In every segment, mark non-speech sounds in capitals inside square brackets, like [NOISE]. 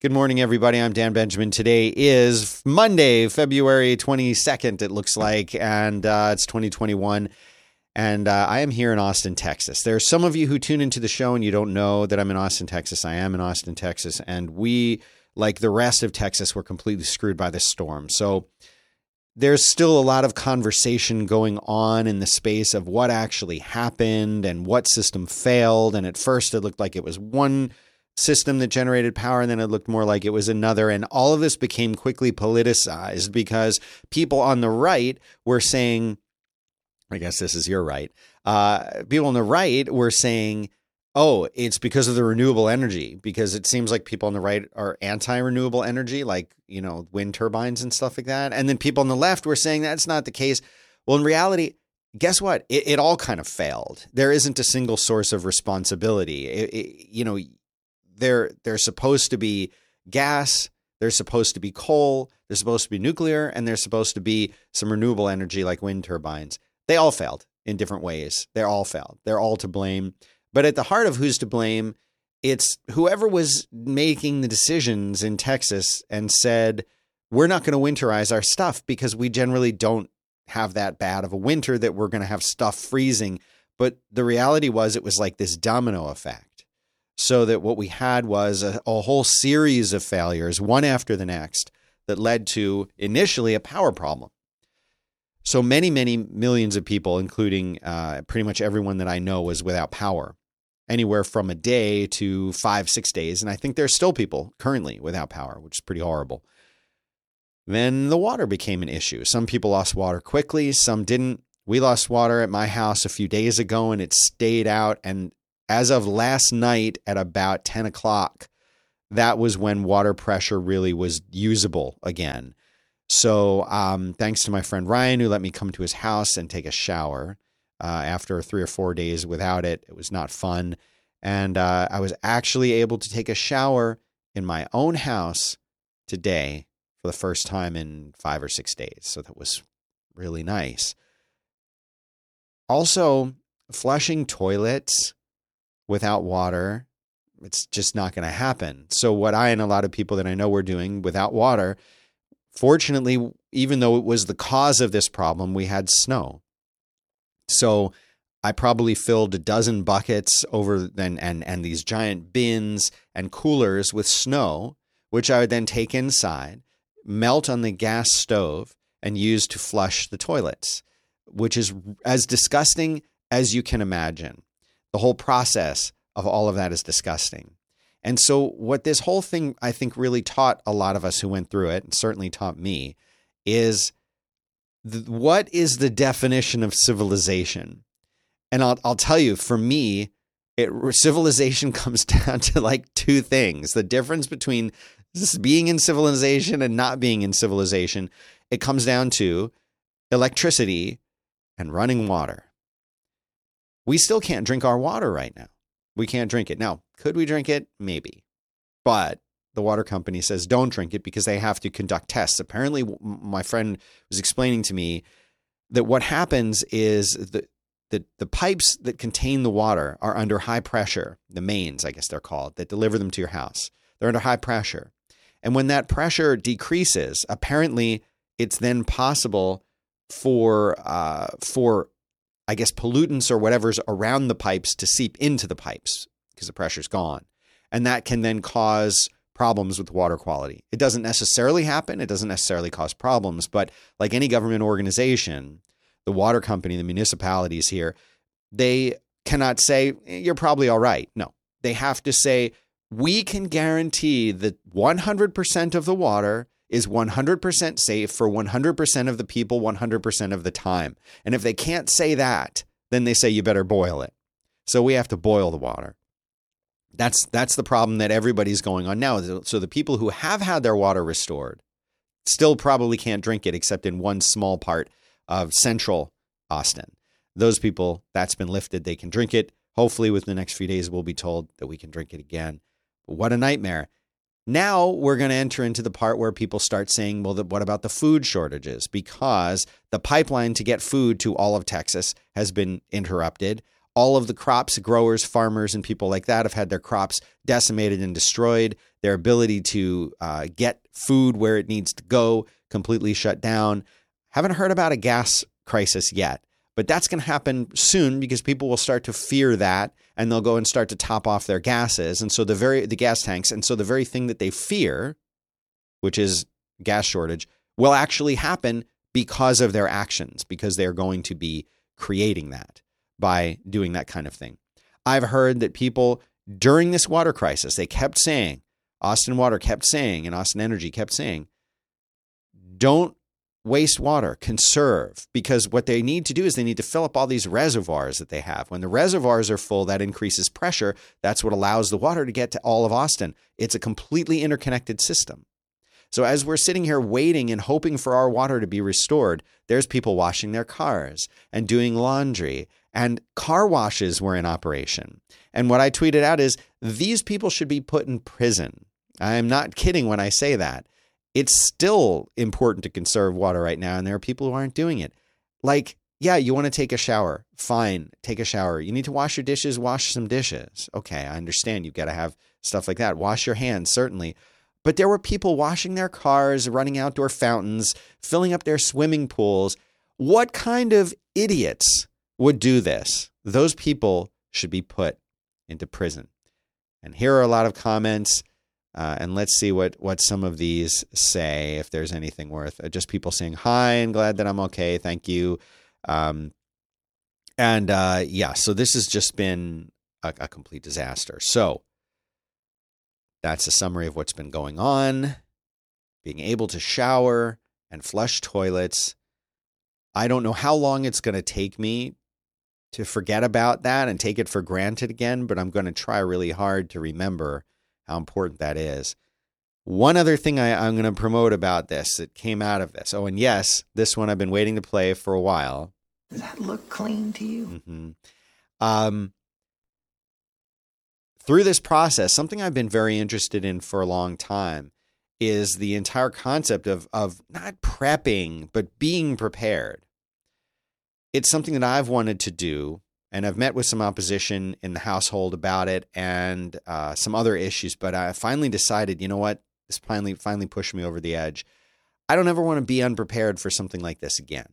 Good morning, everybody. I'm Dan Benjamin. Today is Monday, February 22nd, it looks like, and uh, it's 2021. And uh, I am here in Austin, Texas. There are some of you who tune into the show and you don't know that I'm in Austin, Texas. I am in Austin, Texas. And we, like the rest of Texas, were completely screwed by this storm. So there's still a lot of conversation going on in the space of what actually happened and what system failed. And at first, it looked like it was one system that generated power, and then it looked more like it was another. And all of this became quickly politicized because people on the right were saying, I guess this is your right. Uh, people on the right were saying, oh, it's because of the renewable energy, because it seems like people on the right are anti renewable energy, like, you know, wind turbines and stuff like that. And then people on the left were saying that's not the case. Well, in reality, guess what? It, it all kind of failed. There isn't a single source of responsibility. It, it, you know, they're they're supposed to be gas, they're supposed to be coal, they're supposed to be nuclear, and they're supposed to be some renewable energy like wind turbines. They all failed in different ways. They're all failed. They're all to blame. But at the heart of who's to blame, it's whoever was making the decisions in Texas and said, we're not going to winterize our stuff because we generally don't have that bad of a winter that we're going to have stuff freezing. But the reality was, it was like this domino effect so that what we had was a, a, whole series of failures, one after the next, that led to initially a power problem. So many, many millions of people, including uh, pretty much everyone that I know, was without power, anywhere from a day to five, six days. And I think there's still people currently without power, which is pretty horrible. Then the water became an issue. Some people lost water quickly, some didn't. We lost water at my house a few days ago and it stayed out. And as of last night at about 10 o'clock, that was when water pressure really was usable again. So, um, thanks to my friend Ryan, who let me come to his house and take a shower uh, after three or four days without it. It was not fun. And uh, I was actually able to take a shower in my own house today for the first time in five or six days. So, that was really nice. Also, flushing toilets without water, it's just not going to happen. So, what I and a lot of people that I know were doing without water, fortunately, even though it was the cause of this problem, we had snow. So, I probably filled a dozen buckets over and, and, and these giant bins and coolers with snow, which I would then take inside, melt on the gas stove, and use to flush the toilets, which is as disgusting as you can imagine the whole process of all of that is disgusting. And so, what this whole thing, I think, really taught a lot of us who went through it, and certainly taught me, is the, what is the definition of civilization? And I'll, I'll tell you, for me, it, civilization [LAUGHS] comes down to like two things the difference between being in civilization and not being in civilization. It comes down to electricity and running water we still can't drink our water right now. We can't drink it. Now, could we drink it? Maybe. But the water company says don't drink it because they have to conduct tests. Apparently, my friend was explaining to me that what happens is the, the, the pipes that contain the water are under high pressure, the mains, I guess they're called, that deliver them to your house. They're under high pressure. And when that pressure decreases, apparently it's then possible for uh, for I guess, pollutants or whatever's around the pipes to seep into the pipes because the pressure's gone. And that can then cause problems with water quality. It doesn't necessarily happen, it doesn't necessarily cause problems, but like any government organization, the water company, the municipalities here, they cannot say, eh, you're probably all right. No, they have to say, we can guarantee that 100% of the water is 100% safe for 100% of the people 100% of the time. And if they can't say that, then they say you better boil it. So we have to boil the water. That's that's the problem that everybody's going on now. So the people who have had their water restored still probably can't drink it except in one small part of central Austin. Those people, that's been lifted. They can drink it. Hopefully, within the next few days, we'll be told that we can drink it again. What a nightmare. Now we're going to enter into the part where people start saying, well, what about the food shortages? Because the pipeline to get food to all of Texas has been interrupted. all of the crops, growers, farmers, and people like that have had their crops decimated and destroyed. Their ability to uh, get food where it needs to go completely shut down. Haven't heard about a gas crisis yet, but that's going to happen soon because people will start to fear that and they'll go and start to top off their gases. And so the very the gas tanks, and so the very thing that they fear, which is gas shortage, will actually happen because of their actions, because they're going to be creating that by doing that kind of thing. I've heard that people during this water crisis, they kept saying, Austin Water kept saying, and Austin Energy kept saying, don't waste water, conserve, because what they need to do is they need to fill up all these reservoirs that they have. When the reservoirs are full, that increases pressure. That's what allows the water to get to all of Austin. It's a completely interconnected system. So as we're sitting here waiting and hoping for our water to be restored, there's people washing their cars and doing laundry, and car washes were in operation. And what I tweeted out is these people should be put in prison. I am not kidding when I say that it's still important to conserve water right now. And there are people who aren't doing it. Like, yeah, you want to take a shower. Fine, take a shower. You need to wash your dishes, wash some dishes. Okay, I understand. You've got to have stuff like that. Wash your hands, certainly. But there were people washing their cars, running outdoor fountains, filling up their swimming pools. What kind of idiots would do this? Those people should be put into prison. And here are a lot of comments. Uh, and let's see what, what some of these say, if there's anything worth. Uh, just people saying hi and glad that I'm okay. Thank you. Um, and uh, yeah, so this has just been a, a complete disaster. So that's a summary of what's been going on. Being able to shower and flush toilets. I don't know how long it's going to take me to forget about that and take it for granted again, but I'm going to try really hard to remember how important that is. One other thing I, am going to promote about this that came out of this. Oh, and yes, this one I've been waiting to play for a while. Does that look clean to you? Mm-hmm. Um, through this process, something I've been very interested in for a long time is the entire concept of of not prepping but being prepared. It's something that I've wanted to do and I've met with some opposition in the household about it and uh, some other issues. But I finally decided, you know what? This finally finally pushed me over the edge. I don't ever want to be unprepared for something like this again.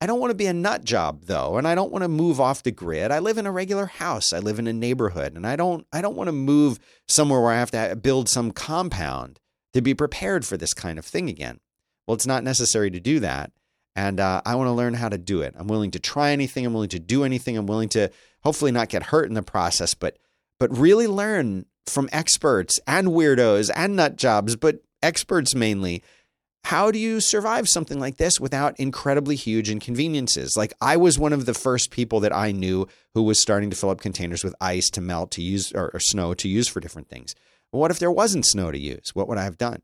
I don't want to be a nut job though, and I don't want to move off the grid. I live in a regular house. I live in a neighborhood, and I don't I don't want to move somewhere where I have to build some compound to be prepared for this kind of thing again. Well, it's not necessary to do that and uh, I want to learn how to do it. I'm willing to try anything. I'm willing to do anything. I'm willing to hopefully not get hurt in the process, but but really learn from experts and weirdos and nut jobs, but experts mainly. How do you survive something like this without incredibly huge inconveniences? Like I was one of the first people that I knew who was starting to fill up containers with ice to melt to use or, or snow to use for different things. what if there wasn't snow to use? What would I have done?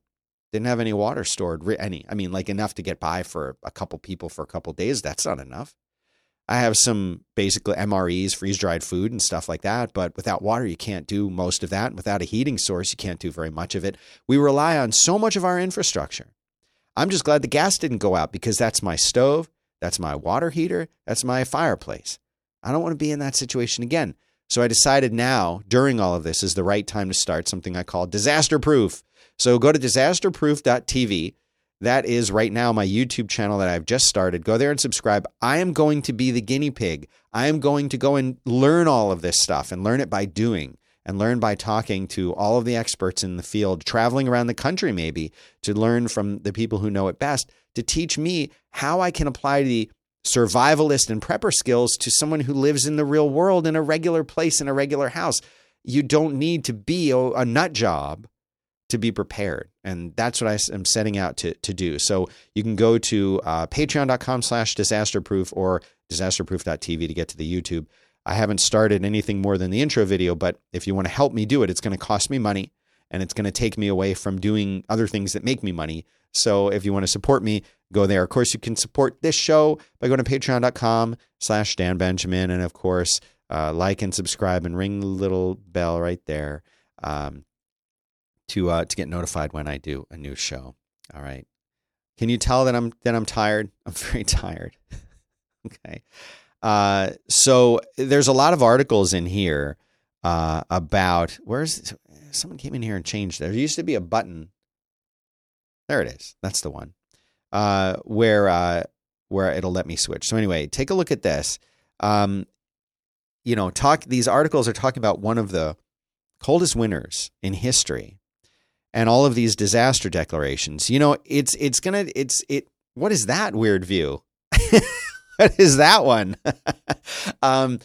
Didn't have any water stored. Any, I mean, like enough to get by for a couple people for a couple days. That's not enough. I have some basically MREs, freeze dried food and stuff like that. But without water, you can't do most of that. Without a heating source, you can't do very much of it. We rely on so much of our infrastructure. I'm just glad the gas didn't go out because that's my stove, that's my water heater, that's my fireplace. I don't want to be in that situation again. So I decided now, during all of this, is the right time to start something I call disaster proof. So go to disasterproof.tv. That is right now my YouTube channel that I've just started. Go there and subscribe. I am going to be the guinea pig. I am going to go and learn all of this stuff and learn it by doing and learn by talking to all of the experts in the field, traveling around the country maybe to learn from the people who know it best to teach me how I can apply the survivalist and prepper skills to someone who lives in the real world in a regular place in a regular house. You don't need to be a, nut job to be prepared. And that's what I am setting out to, to do. So you can go to uh, patreon.com slash disasterproof or disasterproof.tv to get to the YouTube. I haven't started anything more than the intro video, but if you want to help me do it, it's going to cost me money and it's going to take me away from doing other things that make me money. So if you want to support me, go there. Of course, you can support this show by going to patreon.com slash Dan Benjamin. And of course, uh, like and subscribe and ring the little bell right there. Um, to uh, to get notified when I do a new show. All right. Can you tell that I'm that I'm tired? [LAUGHS] I'm very tired. [LAUGHS] okay. Uh, so there's a lot of articles in here uh, about where's someone came in here and changed. There used to be a button. There it is. That's the one uh, where uh, where it'll let me switch. So anyway, take a look at this. Um, you know, talk. These articles are talking about one of the coldest winters in history, and all of these disaster declarations. You know, it's it's gonna it's it. What is that weird view? [LAUGHS] what is that one? [LAUGHS] um,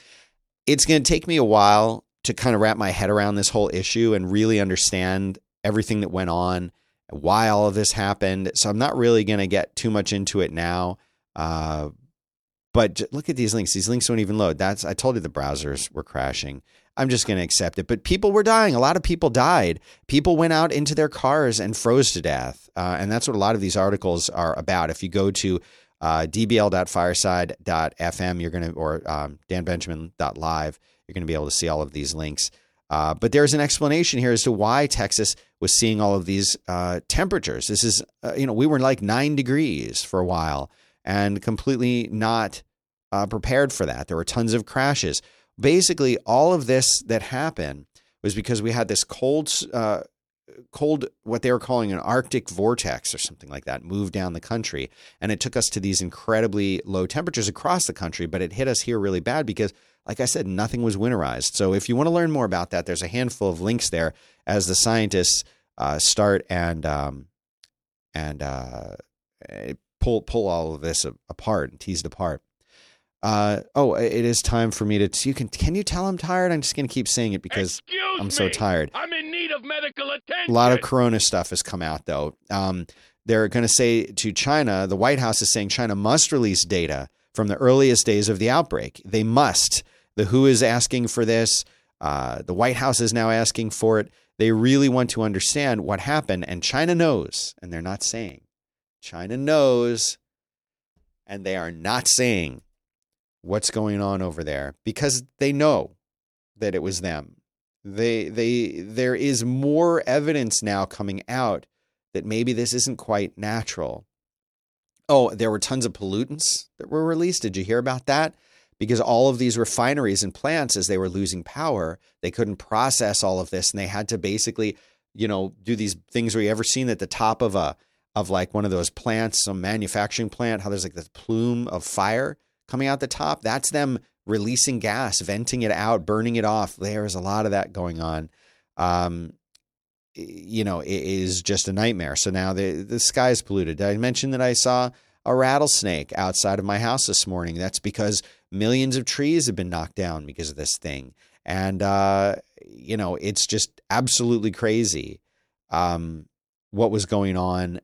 it's to take me a while to kind of wrap my head around this whole issue and really understand everything that went on, why all of this happened. So I'm not really to get too much into it now. Uh, but look at these links. These links don't even load. That's I told you the browsers were crashing. I'm just going to accept it. But people were dying. A lot of people died. People went out into their cars and froze to death. Uh, and that's what a lot of these articles are about. If you go to uh, dbl.fireside.fm, you're going to, or um, danbenjamin.live, you're going to be able to see all of these links. Uh, but there's an explanation here as to why Texas was seeing all of these uh, temperatures. This is, uh, you know, we were like nine degrees for a while and completely not uh, prepared for that. There were tons of crashes basically all of this that happened was because we had this cold uh, cold what they were calling an arctic vortex or something like that move down the country. And it took us to these incredibly low temperatures across the country but it hit us here really bad because like i said nothing was winterized. So if you want to learn more about that there's a handful of links there as the scientists uh, start and um, and uh, pull pull all of this apart and tease it apart uh, oh, it is time for me to. You can. Can you tell I'm tired? I'm just going to keep saying it because Excuse I'm so tired. I'm in need of medical attention. A lot of Corona stuff has come out though. Um, they're going to say to China. The White House is saying China must release data from the earliest days of the outbreak. They must. The WHO is asking for this. Uh, the White House is now asking for it. They really want to understand what happened, and China knows, and they're not saying. China knows, and they are not saying what's going on over there because they know that it was them. They they there is more evidence now coming out that maybe this isn't quite natural. Oh, there were tons of pollutants that were released. Did you hear about that? Because all of these refineries and plants, as they were losing power, they couldn't process all of this, and they had to basically, you know, do these things where you ever seen at the top of a of like one of those plants, some manufacturing plant, how there's like this plume of fire coming out the top. That's them releasing gas, venting it out, burning it off. There's a lot of that going on. Um, you know, it is just a nightmare. So now the the sky is polluted. Did I mention that I saw a rattlesnake outside of my house this morning? That's because millions of trees have been knocked down because of this thing, and uh, you know, it's just absolutely crazy um, what was going on,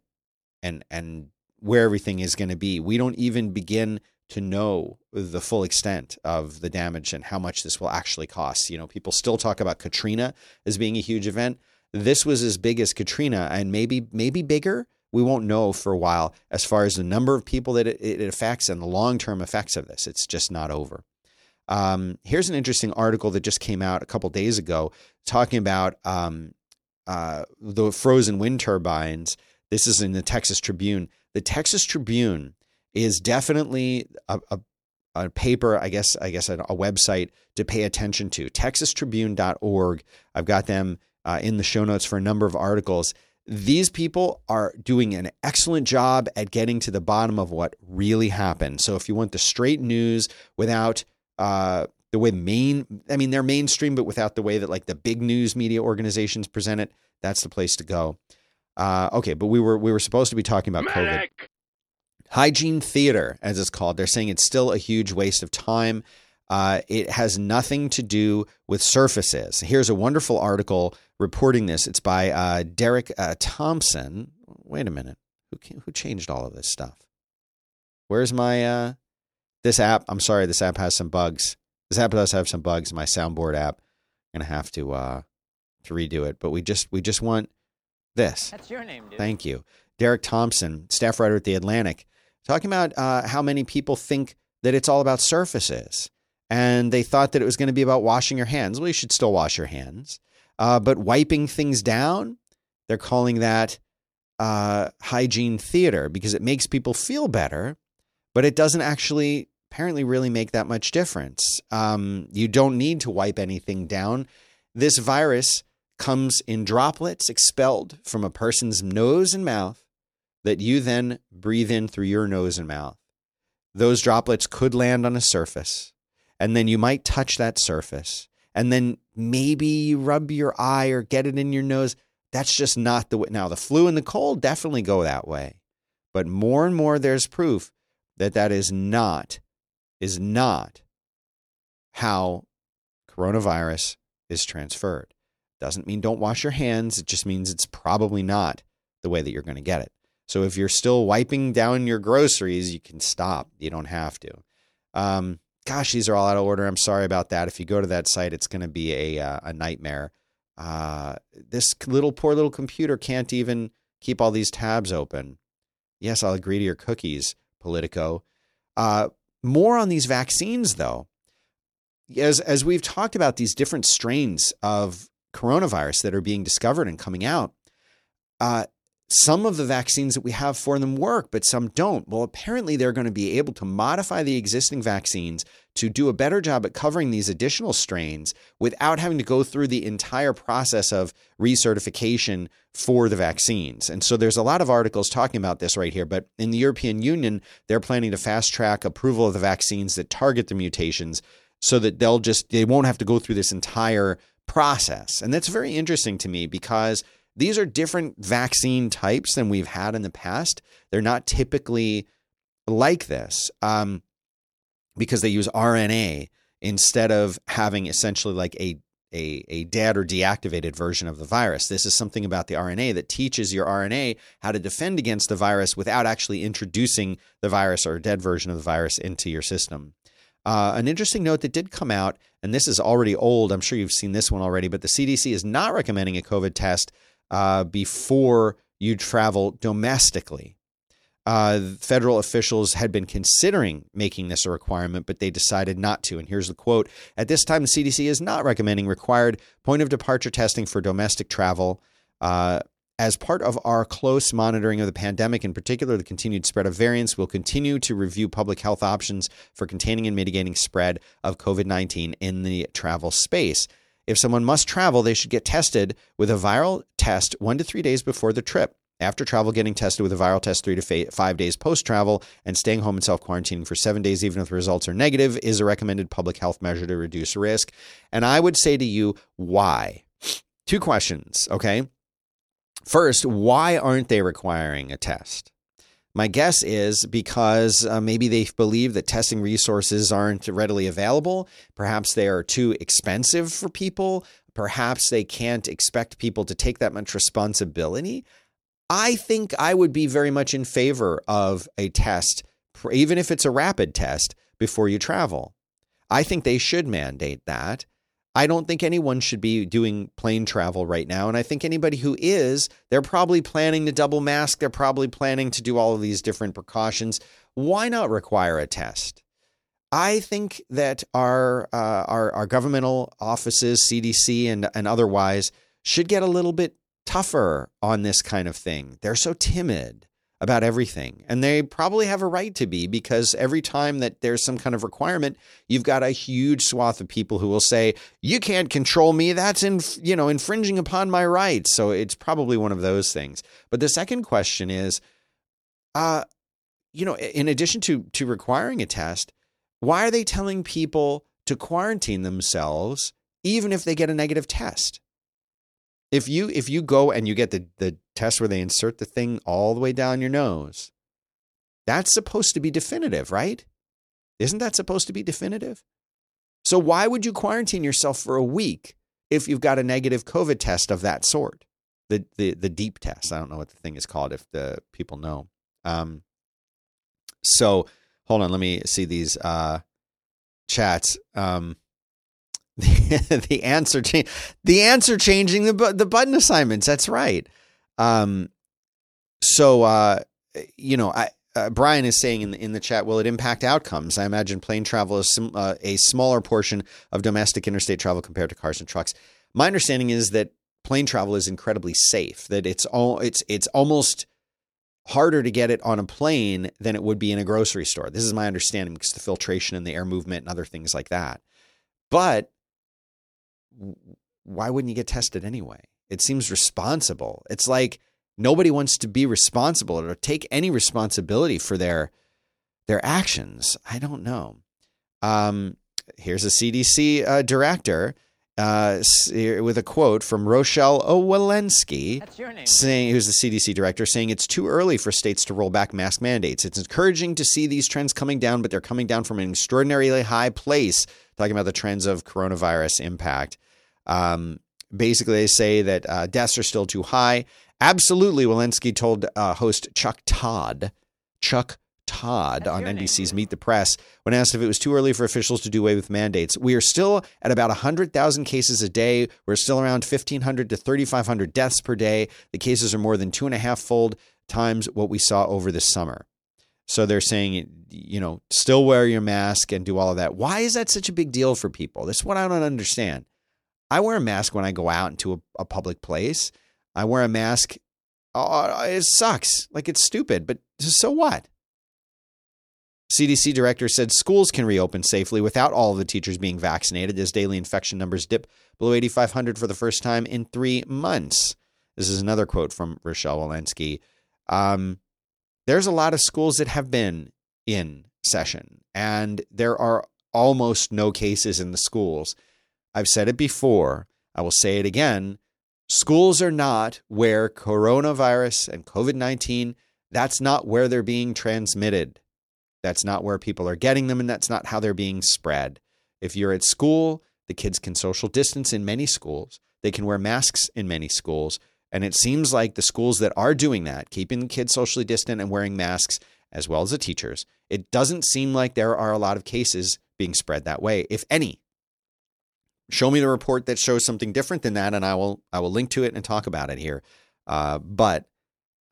and and where everything is going to be. We don't even begin to know the full extent of the damage and how much this will actually cost. You know, people still talk about Katrina as being a huge event. This was as big as Katrina and maybe maybe bigger. We won't know for a while as far as the number of people that it, it affects and the long term effects of this. It's just not over. Um, here's an interesting article that just came out a couple days ago talking about um, uh, the frozen wind turbines. This is in the Texas Tribune. The Texas Tribune is definitely a, a, a paper, I guess, I guess a, a, website to pay attention to. TexasTribune.org. I've got them uh, in the show notes for a number of articles. These people are doing an excellent job at getting to the bottom of what really happened. So if you want the straight news without uh, the way main, I mean, they're mainstream, but without the way that like the big news media organizations present it, that's the place to go. Uh, okay, but we were we were supposed to be talking about Medic! COVID. Hygiene theater, as it's called, they're saying it's still a huge waste of time. Uh, it has nothing to do with surfaces. Here's a wonderful article reporting this. It's by uh, Derek uh, Thompson. Wait a minute. Who, who changed all of this stuff? Where's my uh, this app? I'm sorry, this app has some bugs. This app does have some bugs. My soundboard app. I'm gonna have to uh, to redo it. But we just we just want this. That's your name, dude. Thank you, Derek Thompson, staff writer at the Atlantic talking about uh, how many people think that it's all about surfaces. And they thought that it was going to be about washing your hands. Well, you should still wash your hands. Uh, but wiping things down, they're calling that uh, hygiene theater because it makes people feel better, but it doesn't actually apparently really make that much difference. Um, you don't need to wipe anything down. This virus comes in droplets expelled from a person's nose and mouth that you then breathe in through your nose and mouth. Those droplets could land on a surface, and then you might touch that surface, and then maybe you rub your eye or get it in your nose. That's just not the way. Now, the flu and the cold definitely go that way. But more and more, there's proof that that is not, is not how coronavirus is transferred. Doesn't mean don't wash your hands. It just means it's probably not the way that you're going to get it. So if you're still wiping down your groceries, you can stop. You don't have to. Um, gosh, these are all out of order. I'm sorry about that. If you go to that site, it's going to be a, uh, a nightmare. Uh, this little poor little computer can't even keep all these tabs open. Yes, I'll agree to your cookies, Politico. Uh, more on these vaccines, though. As as we've talked about these different strains of coronavirus that are being discovered and coming out, uh, some of the vaccines that we have for them work, but some don't. Well, apparently they're going to be able to modify the existing vaccines to do a better job at covering these additional strains without having to go through the entire process of recertification for the vaccines. And so there's a lot of articles talking about this right here, but in the European Union, they're planning to fast track approval of the vaccines that target the mutations so that they'll just they won't have to go through this entire process. And that's very interesting to me because these are different vaccine types than we've had in the past. They're not typically like this um, because they use RNA instead of having essentially like a, a, a dead or deactivated version of the virus. This is something about the RNA that teaches your RNA how to defend against the virus without actually introducing the virus or a dead version of the virus into your system. Uh, an interesting note that did come out, and this is already old, I'm sure you've seen this one already, but the CDC is not recommending a COVID test uh, before you travel domestically. Uh, federal officials had been considering making this a requirement, but they decided not to. And here's the quote At this time, the CDC is not recommending required point of departure testing for domestic travel. Uh, as part of our close monitoring of the pandemic, in particular the continued spread of variants, we'll continue to review public health options for containing and mitigating spread of COVID 19 in the travel space. If someone must travel, they should get tested with a viral test one to three days before the trip. After travel, getting tested with a viral test three to five days post travel and staying home and self quarantining for seven days, even if the results are negative, is a recommended public health measure to reduce risk. And I would say to you, why? Two questions, okay? First, why aren't they requiring a test? My guess is because uh, maybe they believe that testing resources aren't readily available. Perhaps they are too expensive for people. Perhaps they can't expect people to take that much responsibility. I think I would be very much in favor of a test, even if it's a rapid test, before you travel. I think they should mandate that. I don't think anyone should be doing plane travel right now. And I think anybody who is, they're probably planning to double mask. They're probably planning to do all of these different precautions. Why not require a test? I think that our, uh, our, our governmental offices, CDC and, and otherwise, should get a little bit tougher on this kind of thing. They're so timid about everything. And they probably have a right to be because every time that there's some kind of requirement, you've got a huge swath of people who will say, "You can't control me. That's in, you know, infringing upon my rights." So it's probably one of those things. But the second question is uh you know, in addition to to requiring a test, why are they telling people to quarantine themselves even if they get a negative test? If you if you go and you get the the test where they insert the thing all the way down your nose, that's supposed to be definitive, right? Isn't that supposed to be definitive? So why would you quarantine yourself for a week if you've got a negative COVID test of that sort? The the the deep test. I don't know what the thing is called if the people know. Um so hold on, let me see these uh chats. Um [LAUGHS] the, answer change [LAUGHS] the answer changing the the button assignments. That's right. Um, so uh, you know, I, uh, Brian is saying in the, in the chat, will it impact outcomes? I imagine plane travel is sim, uh, a smaller portion of domestic interstate travel compared to cars and trucks. My understanding is that plane travel is incredibly safe. That it's all it's it's almost harder to get it on a plane than it would be in a grocery store. This is my understanding because the filtration and the air movement and other things like that. But why wouldn't you get tested anyway? It seems responsible. It's like nobody wants to be responsible or take any responsibility for their their actions. I don't know. Um, here's a CDC uh, director uh, with a quote from Rochelle Walensky, saying, who's the CDC director, saying it's too early for states to roll back mask mandates. It's encouraging to see these trends coming down, but they're coming down from an extraordinarily high place. Talking about the trends of coronavirus impact. Um, basically, they say that uh, deaths are still too high. Absolutely, Walensky told uh, host Chuck Todd. Chuck Todd on NBC's Meet the Press when asked if it was too early for officials to do away with mandates. We are still at about 100,000 cases a day. We're still around 1,500 to 3,500 deaths per day. The cases are more than two and a half fold times what we saw over the summer. So they're saying, you know, still wear your mask and do all of that. Why is that such a big deal for people? That's what I don't understand. I wear a mask when I go out into a, a public place. I wear a mask. Oh, it sucks. Like it's stupid, but so what? CDC director said schools can reopen safely without all of the teachers being vaccinated as daily infection numbers dip below 8,500 for the first time in three months. This is another quote from Rochelle Walensky. Um, there's a lot of schools that have been in session, and there are almost no cases in the schools. I've said it before, I will say it again. Schools are not where coronavirus and COVID 19, that's not where they're being transmitted. That's not where people are getting them, and that's not how they're being spread. If you're at school, the kids can social distance in many schools. They can wear masks in many schools. And it seems like the schools that are doing that, keeping the kids socially distant and wearing masks, as well as the teachers, it doesn't seem like there are a lot of cases being spread that way, if any. Show me the report that shows something different than that, and I will I will link to it and talk about it here. Uh, but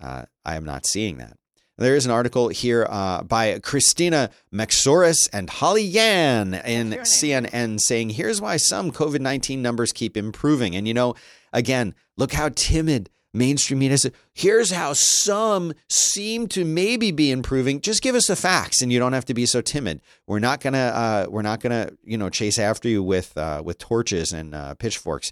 uh, I am not seeing that. There is an article here uh, by Christina Maxouris and Holly Yan in CNN saying, here's why some COVID 19 numbers keep improving. And, you know, again, look how timid mainstream media is. Here's how some seem to maybe be improving. Just give us the facts, and you don't have to be so timid. We're not gonna uh, we're not gonna you know chase after you with uh, with torches and uh, pitchforks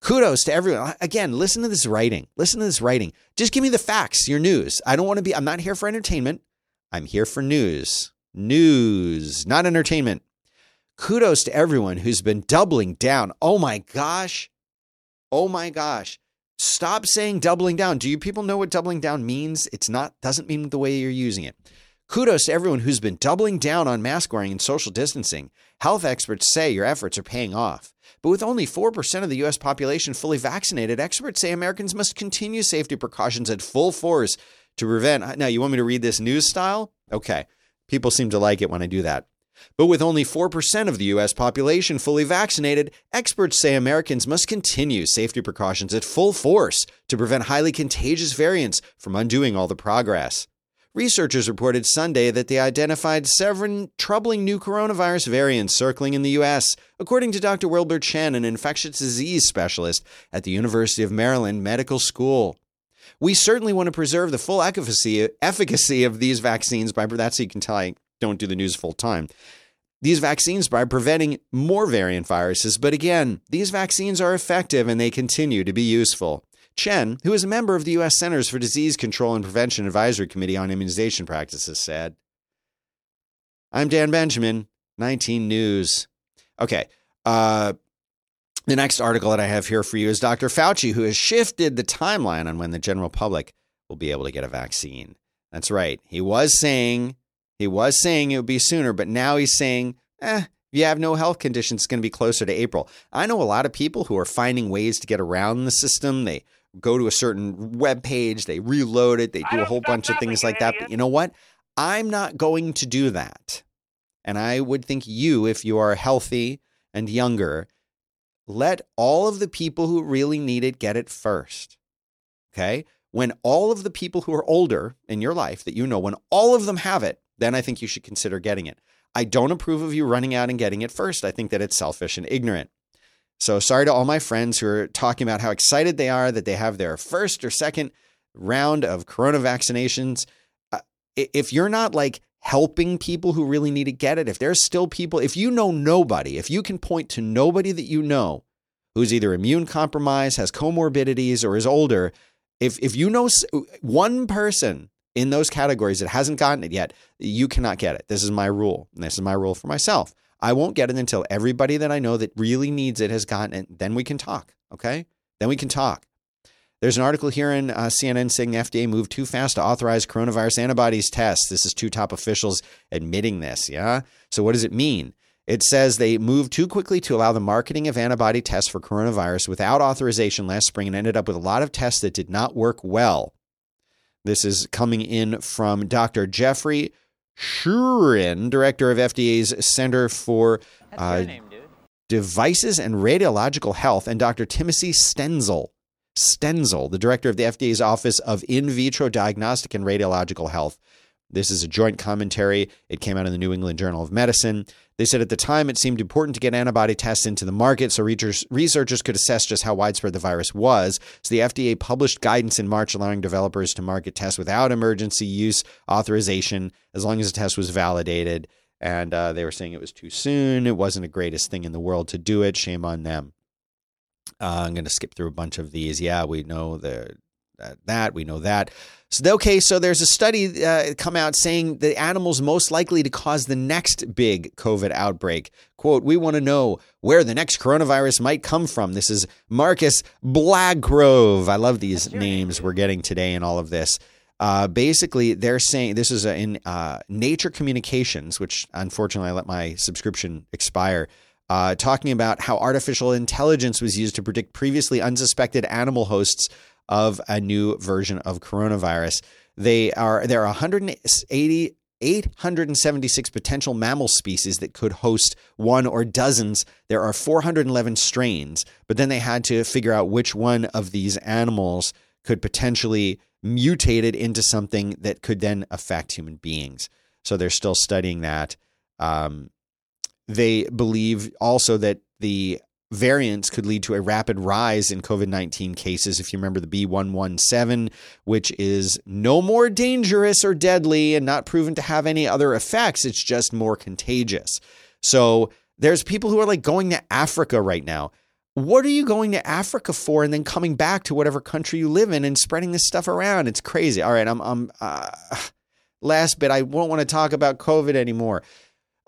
kudos to everyone. Again, listen to this writing. Listen to this writing. Just give me the facts, your news. I don't want to be, I'm not here for entertainment. I'm here for news. News, not entertainment. Kudos to everyone who's been doubling down. Oh my gosh. Oh my gosh. Stop saying doubling down. Do you people know what doubling down means? It's not, doesn't mean the way you're using it. Kudos to everyone who's been doubling down on mask wearing and social distancing. Health experts say your efforts are paying off. But with only 4% of the U.S. population fully vaccinated, experts say Americans must continue safety precautions at full force to prevent. Now, you want me to read this news style? Okay. People seem to like it when I do that. But with only 4% of the U.S. population fully vaccinated, experts say Americans must continue safety precautions at full force to prevent highly contagious variants from undoing all the progress. Researchers reported Sunday that they identified seven troubling new coronavirus variants circling in the U.S., according to Dr. Wilbur Chen, an infectious disease specialist at the University of Maryland Medical School. We certainly want to preserve the full efficacy, efficacy of these vaccines by that's don't do the news full time. These vaccines by preventing more variant viruses, but again, these vaccines are effective and they continue to be useful. Chen, who is a member of the U.S. Centers for Disease Control and Prevention Advisory Committee on Immunization Practices, said. I'm Dan Benjamin, 19 News. Okay. Uh, the next article that I have here for you is Dr. Fauci, who has shifted the timeline on when the general public will be able to get a vaccine. That's right. He was saying he was saying it would be sooner, but now he's saying, eh, if you have no health conditions, it's going to be closer to April. I know a lot of people who are finding ways to get around the system. They go to a certain web page, they reload it, they do a whole bunch of things like that. But you know what? I'm not going to do that. And I would think you, if you are healthy and younger, let all of the people who really need it get it first. Okay? When all of the people who are older in your life that you know, when all of them have it, then I think you should consider getting it. I don't approve of you running out and getting it first. I think that it's selfish and ignorant. So sorry to all my friends who are talking about how excited they are that they have their first or second round of corona vaccinations. Uh, if you're not like helping people who really need to get it, if there's still people, if you know nobody, if you can point to nobody that you know who's either immune compromised, has comorbidities, or is older, if if you know one person in those categories that hasn't gotten it yet, you cannot get it. This is my rule. This is my rule for myself. I won't get it until everybody that I know that really needs it has gotten it. Then we can talk. Okay. Then we can talk. There's an article here in uh, CNN saying the FDA moved too fast to authorize coronavirus antibodies tests. This is two top officials admitting this. Yeah. So what does it mean? It says they moved too quickly to allow the marketing of antibody tests for coronavirus without authorization last spring and ended up with a lot of tests that did not work well. This is coming in from Dr. Jeffrey Shuren, director of FDA's Center for uh, name, Devices and Radiological Health, and Dr. Timothy Stenzel. Stenzel, the director of the FDA's Office of In Vitro Diagnostic and Radiological Health. This is a joint commentary. It came out in the New England Journal of Medicine. They said at the time it seemed important to get antibody tests into the market so researchers could assess just how widespread the virus was. So the FDA published guidance in March allowing developers to market tests without emergency use authorization as long as the test was validated. And uh, they were saying it was too soon. It wasn't the greatest thing in the world to do it. Shame on them. Uh, I'm going to skip through a bunch of these. Yeah, we know the that we know that. So, okay, so there's a study uh, come out saying the animals most likely to cause the next big COVID outbreak. Quote, we want to know where the next coronavirus might come from. This is Marcus Blagrove. I love these names we're getting today in all of this. Uh, basically, they're saying this is in uh, Nature Communications, which unfortunately I let my subscription expire. Uh, talking about how artificial intelligence was used to predict previously unsuspected animal hosts of a new version of coronavirus. They are there are 180 876 potential mammal species that could host one or dozens. There are 411 strains, but then they had to figure out which one of these animals could potentially mutate it into something that could then affect human beings. So they're still studying that. Um, they believe also that the variants could lead to a rapid rise in COVID 19 cases. If you remember the B117, which is no more dangerous or deadly and not proven to have any other effects, it's just more contagious. So there's people who are like going to Africa right now. What are you going to Africa for and then coming back to whatever country you live in and spreading this stuff around? It's crazy. All right, I'm, I'm, uh, [SIGHS] last bit, I won't want to talk about COVID anymore.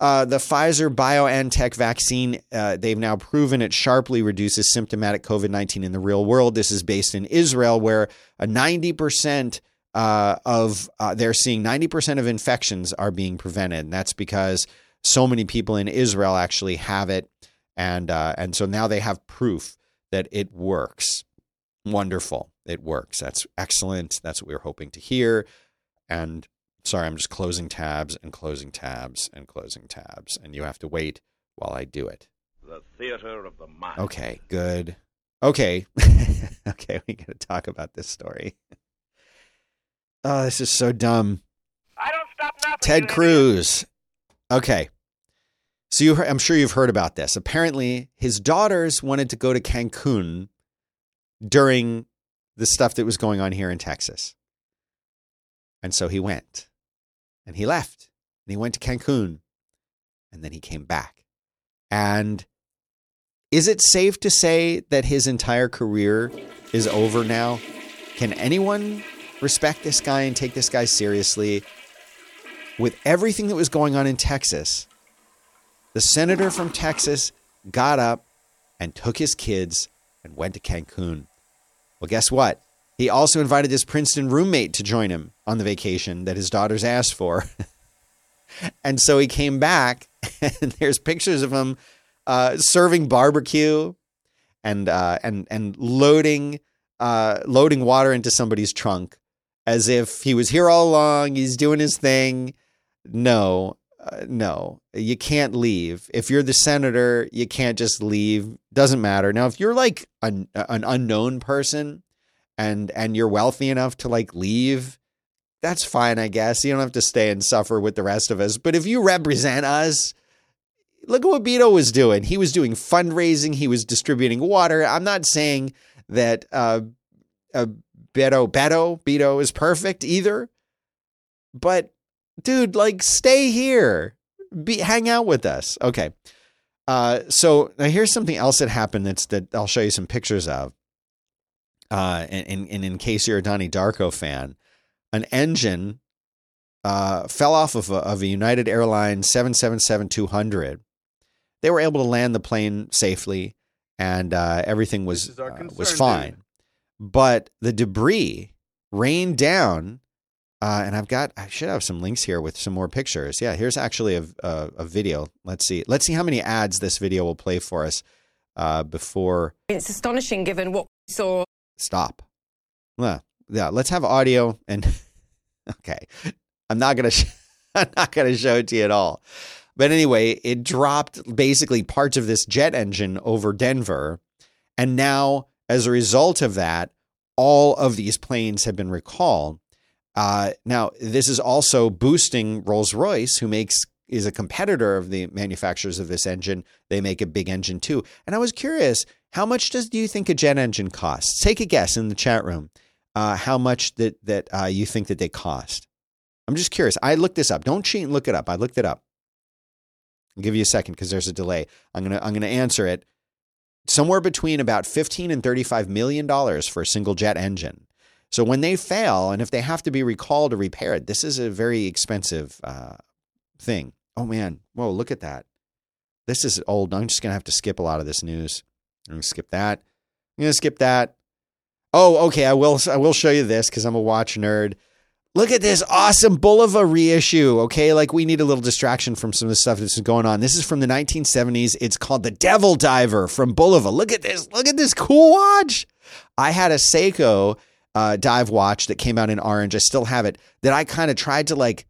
Uh, the Pfizer BioNTech vaccine, uh, they've now proven it sharply reduces symptomatic COVID 19 in the real world. This is based in Israel, where a 90% uh, of uh, they're seeing 90% of infections are being prevented. And that's because so many people in Israel actually have it. And, uh, and so now they have proof that it works. Wonderful. It works. That's excellent. That's what we were hoping to hear. And Sorry, I'm just closing tabs and closing tabs and closing tabs, and you have to wait while I do it. The theater of the mind. Okay, good. Okay, [LAUGHS] okay, we got to talk about this story. Oh, this is so dumb. I don't stop nothing. Ted Cruz. Okay. So you, I'm sure you've heard about this. Apparently, his daughters wanted to go to Cancun during the stuff that was going on here in Texas. And so he went and he left and he went to Cancun and then he came back. And is it safe to say that his entire career is over now? Can anyone respect this guy and take this guy seriously? With everything that was going on in Texas, the senator from Texas got up and took his kids and went to Cancun. Well, guess what? He also invited his Princeton roommate to join him on the vacation that his daughters asked for. [LAUGHS] and so he came back, [LAUGHS] and there's pictures of him uh, serving barbecue and uh, and and loading uh, loading water into somebody's trunk as if he was here all along. He's doing his thing. No, uh, no, you can't leave. If you're the senator, you can't just leave. Doesn't matter. Now, if you're like an, an unknown person and and you're wealthy enough to like leave, that's fine, I guess. You don't have to stay and suffer with the rest of us. But if you represent us, look at what Beto was doing. He was doing fundraising. He was distributing water. I'm not saying that uh, uh, Beto, Beto, Beto is perfect either. But dude, like stay here. Be hang out with us. Okay. Uh, so now here's something else that happened that's that I'll show you some pictures of. Uh, and, and in case you're a Donnie Darko fan, an engine uh, fell off of a, of a United Airlines 777-200. They were able to land the plane safely, and uh, everything was This uh, concern, was dude. fine. But the debris rained down, uh, and I've got I should have some links here with some more pictures. Yeah, here's actually a, a, a video. Let's see. Let's see how many ads this video will play for us uh, before It's astonishing given what we saw stop. Well, yeah, let's have audio and [LAUGHS] okay. I'm not gonna sh- [LAUGHS] I'm not gonna show it to you at all. But anyway, it dropped basically parts of this jet engine over Denver, and now as a result of that, all of these planes have been recalled. Uh, now, this is also boosting Rolls Royce, who makes is a competitor of the manufacturers of this engine. They make a big engine too. And I was curious, how much does do you think a jet engine costs? Take a guess in the chat room. Uh, how much that that uh, you think that they cost? I'm just curious. I looked this up. Don't cheat and look it up. I looked it up. I'll give you a second because there's a delay. I'm gonna I'm gonna answer it. Somewhere between about 15 and 35 million dollars for a single jet engine. So when they fail, and if they have to be recalled or repaired, this is a very expensive uh, thing. Oh man, whoa! Look at that. This is old. I'm just gonna have to skip a lot of this news. I'm gonna skip that. I'm gonna skip that. Oh, okay. I will. I will show you this because I'm a watch nerd. Look at this awesome Bulova reissue. Okay, like we need a little distraction from some of the stuff that's going on. This is from the 1970s. It's called the Devil Diver from Bulova. Look at this. Look at this cool watch. I had a Seiko uh, dive watch that came out in orange. I still have it. That I kind of tried to like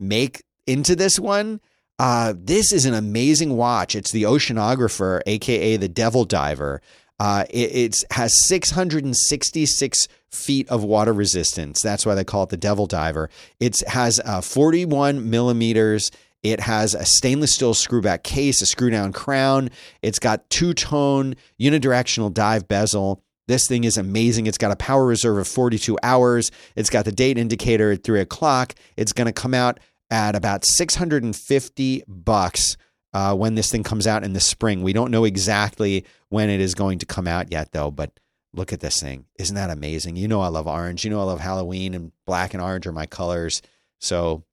make into this one. Uh, this is an amazing watch. It's the Oceanographer, aka the Devil Diver. Uh, it has 666 feet of water resistance. That's why they call it the Devil Diver. It has uh, 41 millimeters. It has a stainless steel screwback case, a screw down crown. It's got two tone unidirectional dive bezel. This thing is amazing. It's got a power reserve of 42 hours. It's got the date indicator at three o'clock. It's going to come out at about 650 bucks uh, when this thing comes out in the spring. We don't know exactly when it is going to come out yet, though. But look at this thing! Isn't that amazing? You know I love orange. You know I love Halloween, and black and orange are my colors. So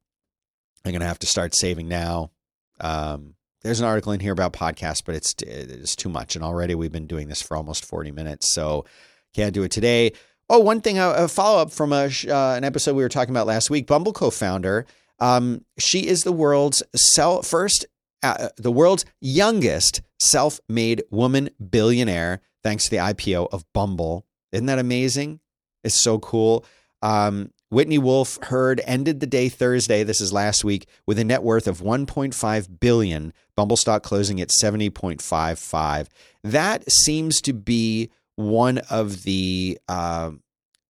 I'm gonna have to start saving now. Um, there's an article in here about podcasts, but it's it's too much, and already we've been doing this for almost 40 minutes, so can't do it today. Oh, one thing, a, follow up from a, uh, an episode we were talking about last week. Bumble co-founder, um, she is the world's sell first, uh, the world's youngest self-made woman billionaire, thanks to the IPO of Bumble. Isn't that amazing? It's so cool. Um, Whitney Wolfe Herd ended the day Thursday. This is last week with a net worth of 1.5 billion. Bumble stock closing at 70.55. That seems to be one of the uh,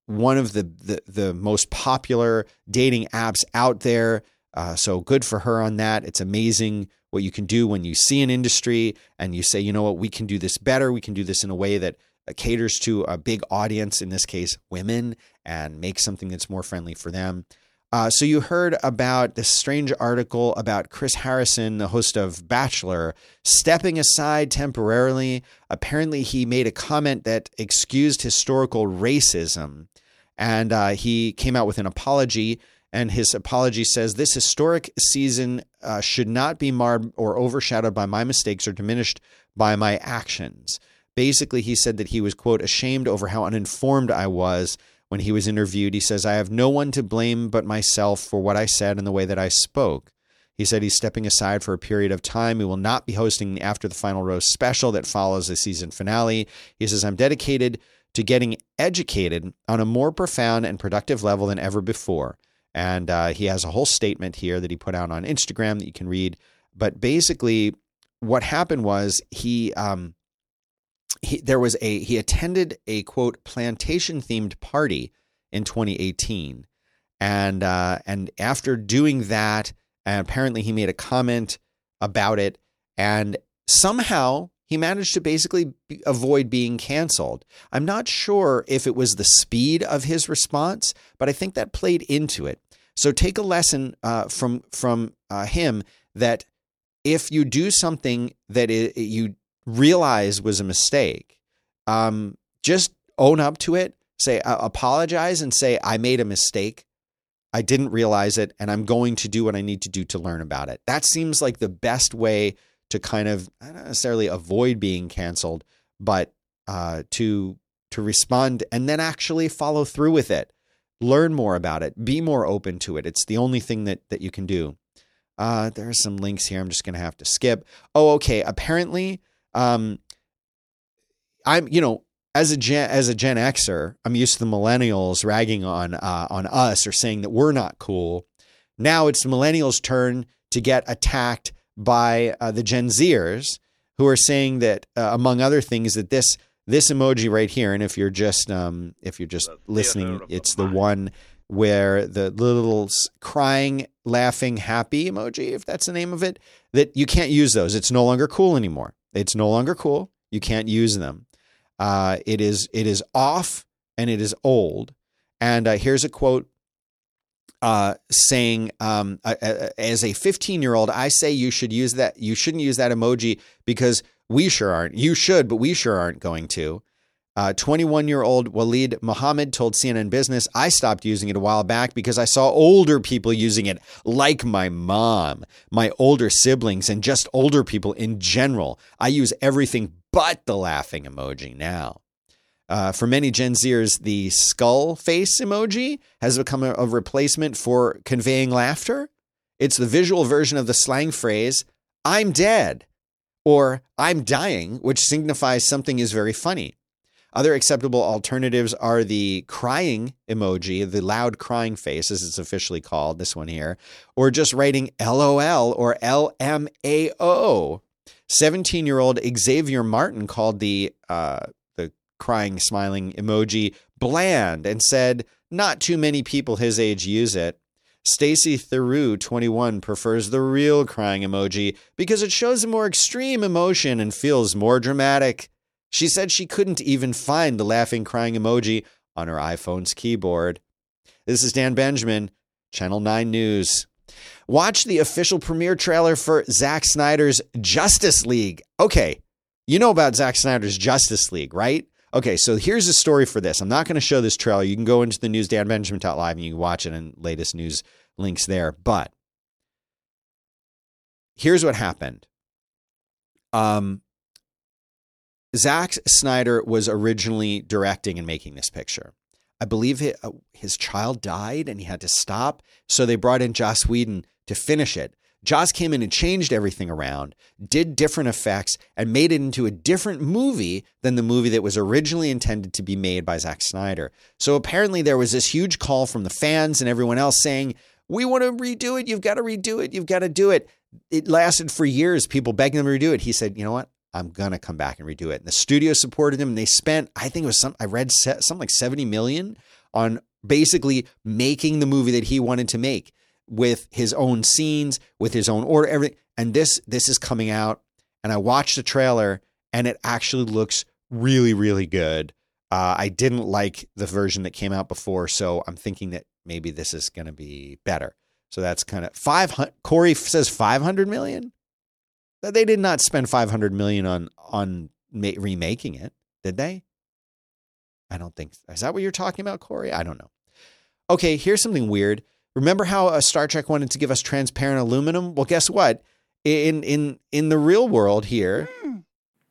one of the, the the most popular dating apps out there. Uh, so good for her on that. It's amazing what you can do when you see an industry and you say, you know what, we can do this better. We can do this in a way that uh, caters to a big audience, in this case, women, and make something that's more friendly for them. Uh, so you heard about this strange article about Chris Harrison, the host of Bachelor, stepping aside temporarily. Apparently, he made a comment that excused historical racism, and uh, he came out with an apology. And his apology says this historic season uh, should not be marred or overshadowed by my mistakes or diminished by my actions. Basically, he said that he was, quote, ashamed over how uninformed I was when he was interviewed. He says, I have no one to blame but myself for what I said and the way that I spoke. He said he's stepping aside for a period of time. He will not be hosting after the final roast special that follows the season finale. He says, I'm dedicated to getting educated on a more profound and productive level than ever before. And uh, he has a whole statement here that he put out on Instagram that you can read. But basically, what happened was he um, he, there was a he attended a quote plantation themed party in 2018 and uh, and after doing that apparently he made a comment about it and somehow he managed to basically avoid being canceled. I'm not sure if it was the speed of his response, but I think that played into it. So take a lesson uh, from from uh, him that if you do something that it, you realize was a mistake, um, just own up to it. Say uh, apologize and say I made a mistake. I didn't realize it, and I'm going to do what I need to do to learn about it. That seems like the best way to kind of not necessarily avoid being canceled, but uh, to to respond and then actually follow through with it. Learn more about it. Be more open to it. It's the only thing that that you can do. Uh, there are some links here. I'm just to have to skip. Oh, okay. Apparently, um, I'm you know as a gen as a Gen Xer, I'm used to the millennials ragging on uh, on us or saying that we're not cool. Now it's the millennials' turn to get attacked by uh, the Gen Zers who are saying that, uh, among other things, that this this emoji right here, and if you're just um, if you're just listening, it's the one where the little crying, laughing, happy emoji, if that's the name of it, that you can't use those. It's no longer cool anymore. It's no longer cool. You can't use them. Uh, it is it is off and it is old. And uh, here's a quote uh, saying, um, as a 15 year old, I say you should use that. You shouldn't use that emoji because we sure aren't. You should, but we sure aren't going to. 21 uh, year old Walid Mohammed told CNN Business, I stopped using it a while back because I saw older people using it, like my mom, my older siblings, and just older people in general. I use everything but the laughing emoji now. Uh, for many Gen Zers, the skull face emoji has become a, a replacement for conveying laughter. It's the visual version of the slang phrase, I'm dead, or I'm dying, which signifies something is very funny. Other acceptable alternatives are the crying emoji, the loud crying face, as it's officially called, this one here, or just writing LOL or LMAO. 17 year old Xavier Martin called the uh, crying, smiling emoji bland and said not too many people his age use it. Stacy Theroux, 21, prefers the real crying emoji because it shows a more extreme emotion and feels more dramatic. She said she couldn't even find the laughing crying emoji on her iPhone's keyboard. This is Dan Benjamin, Channel 9 News. Watch the official premiere trailer for Zack Snyder's Justice League. Okay, you know about Zack Snyder's Justice League, right? Okay, so here's the story for this. I'm not going to show this trailer. You can go into the news, danbenjamin.live, and you can watch it and latest news links there. But here's what happened. Um, Zack Snyder was originally directing and making this picture. I believe uh, his child died and he had to stop. So they brought in Joss Whedon to finish it. Joss came in and changed everything around, did different effects, and made it into a different movie than the movie that was originally intended to be made by Zack Snyder. So apparently there was this huge call from the fans and everyone else saying, We want to redo it. You've got to redo it. You've got to do it. It lasted for years, people begging him to redo it. He said, You know what? I'm going to come back and redo it. And the studio supported him and they spent, I think it was some, I read something like 70 million on basically making the movie that he wanted to make with his own scenes, with his own order, everything. And this this is coming out, and I watched the trailer, and it actually looks really, really good. Uh, I didn't like the version that came out before, so I'm thinking that maybe this is going to be better. So that's kind of five hundred. Corey says five hundred million. That They did not spend five hundred million on on ma- remaking it, did they? I don't think. Is that what you're talking about, Corey? I don't know. Okay, here's something weird. Remember how uh, Star Trek wanted to give us transparent aluminum? Well, guess what? In in in the real world here,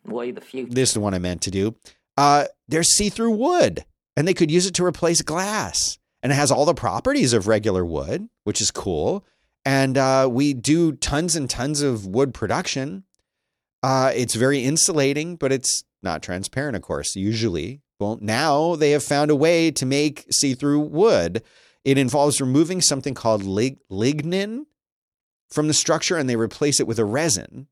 Way the future. this is the one I meant to do. Uh, there's see-through wood, and they could use it to replace glass, and it has all the properties of regular wood, which is cool. And uh, we do tons and tons of wood production. Uh, it's very insulating, but it's not transparent, of course. Usually, well, now they have found a way to make see-through wood it involves removing something called lig- lignin from the structure and they replace it with a resin.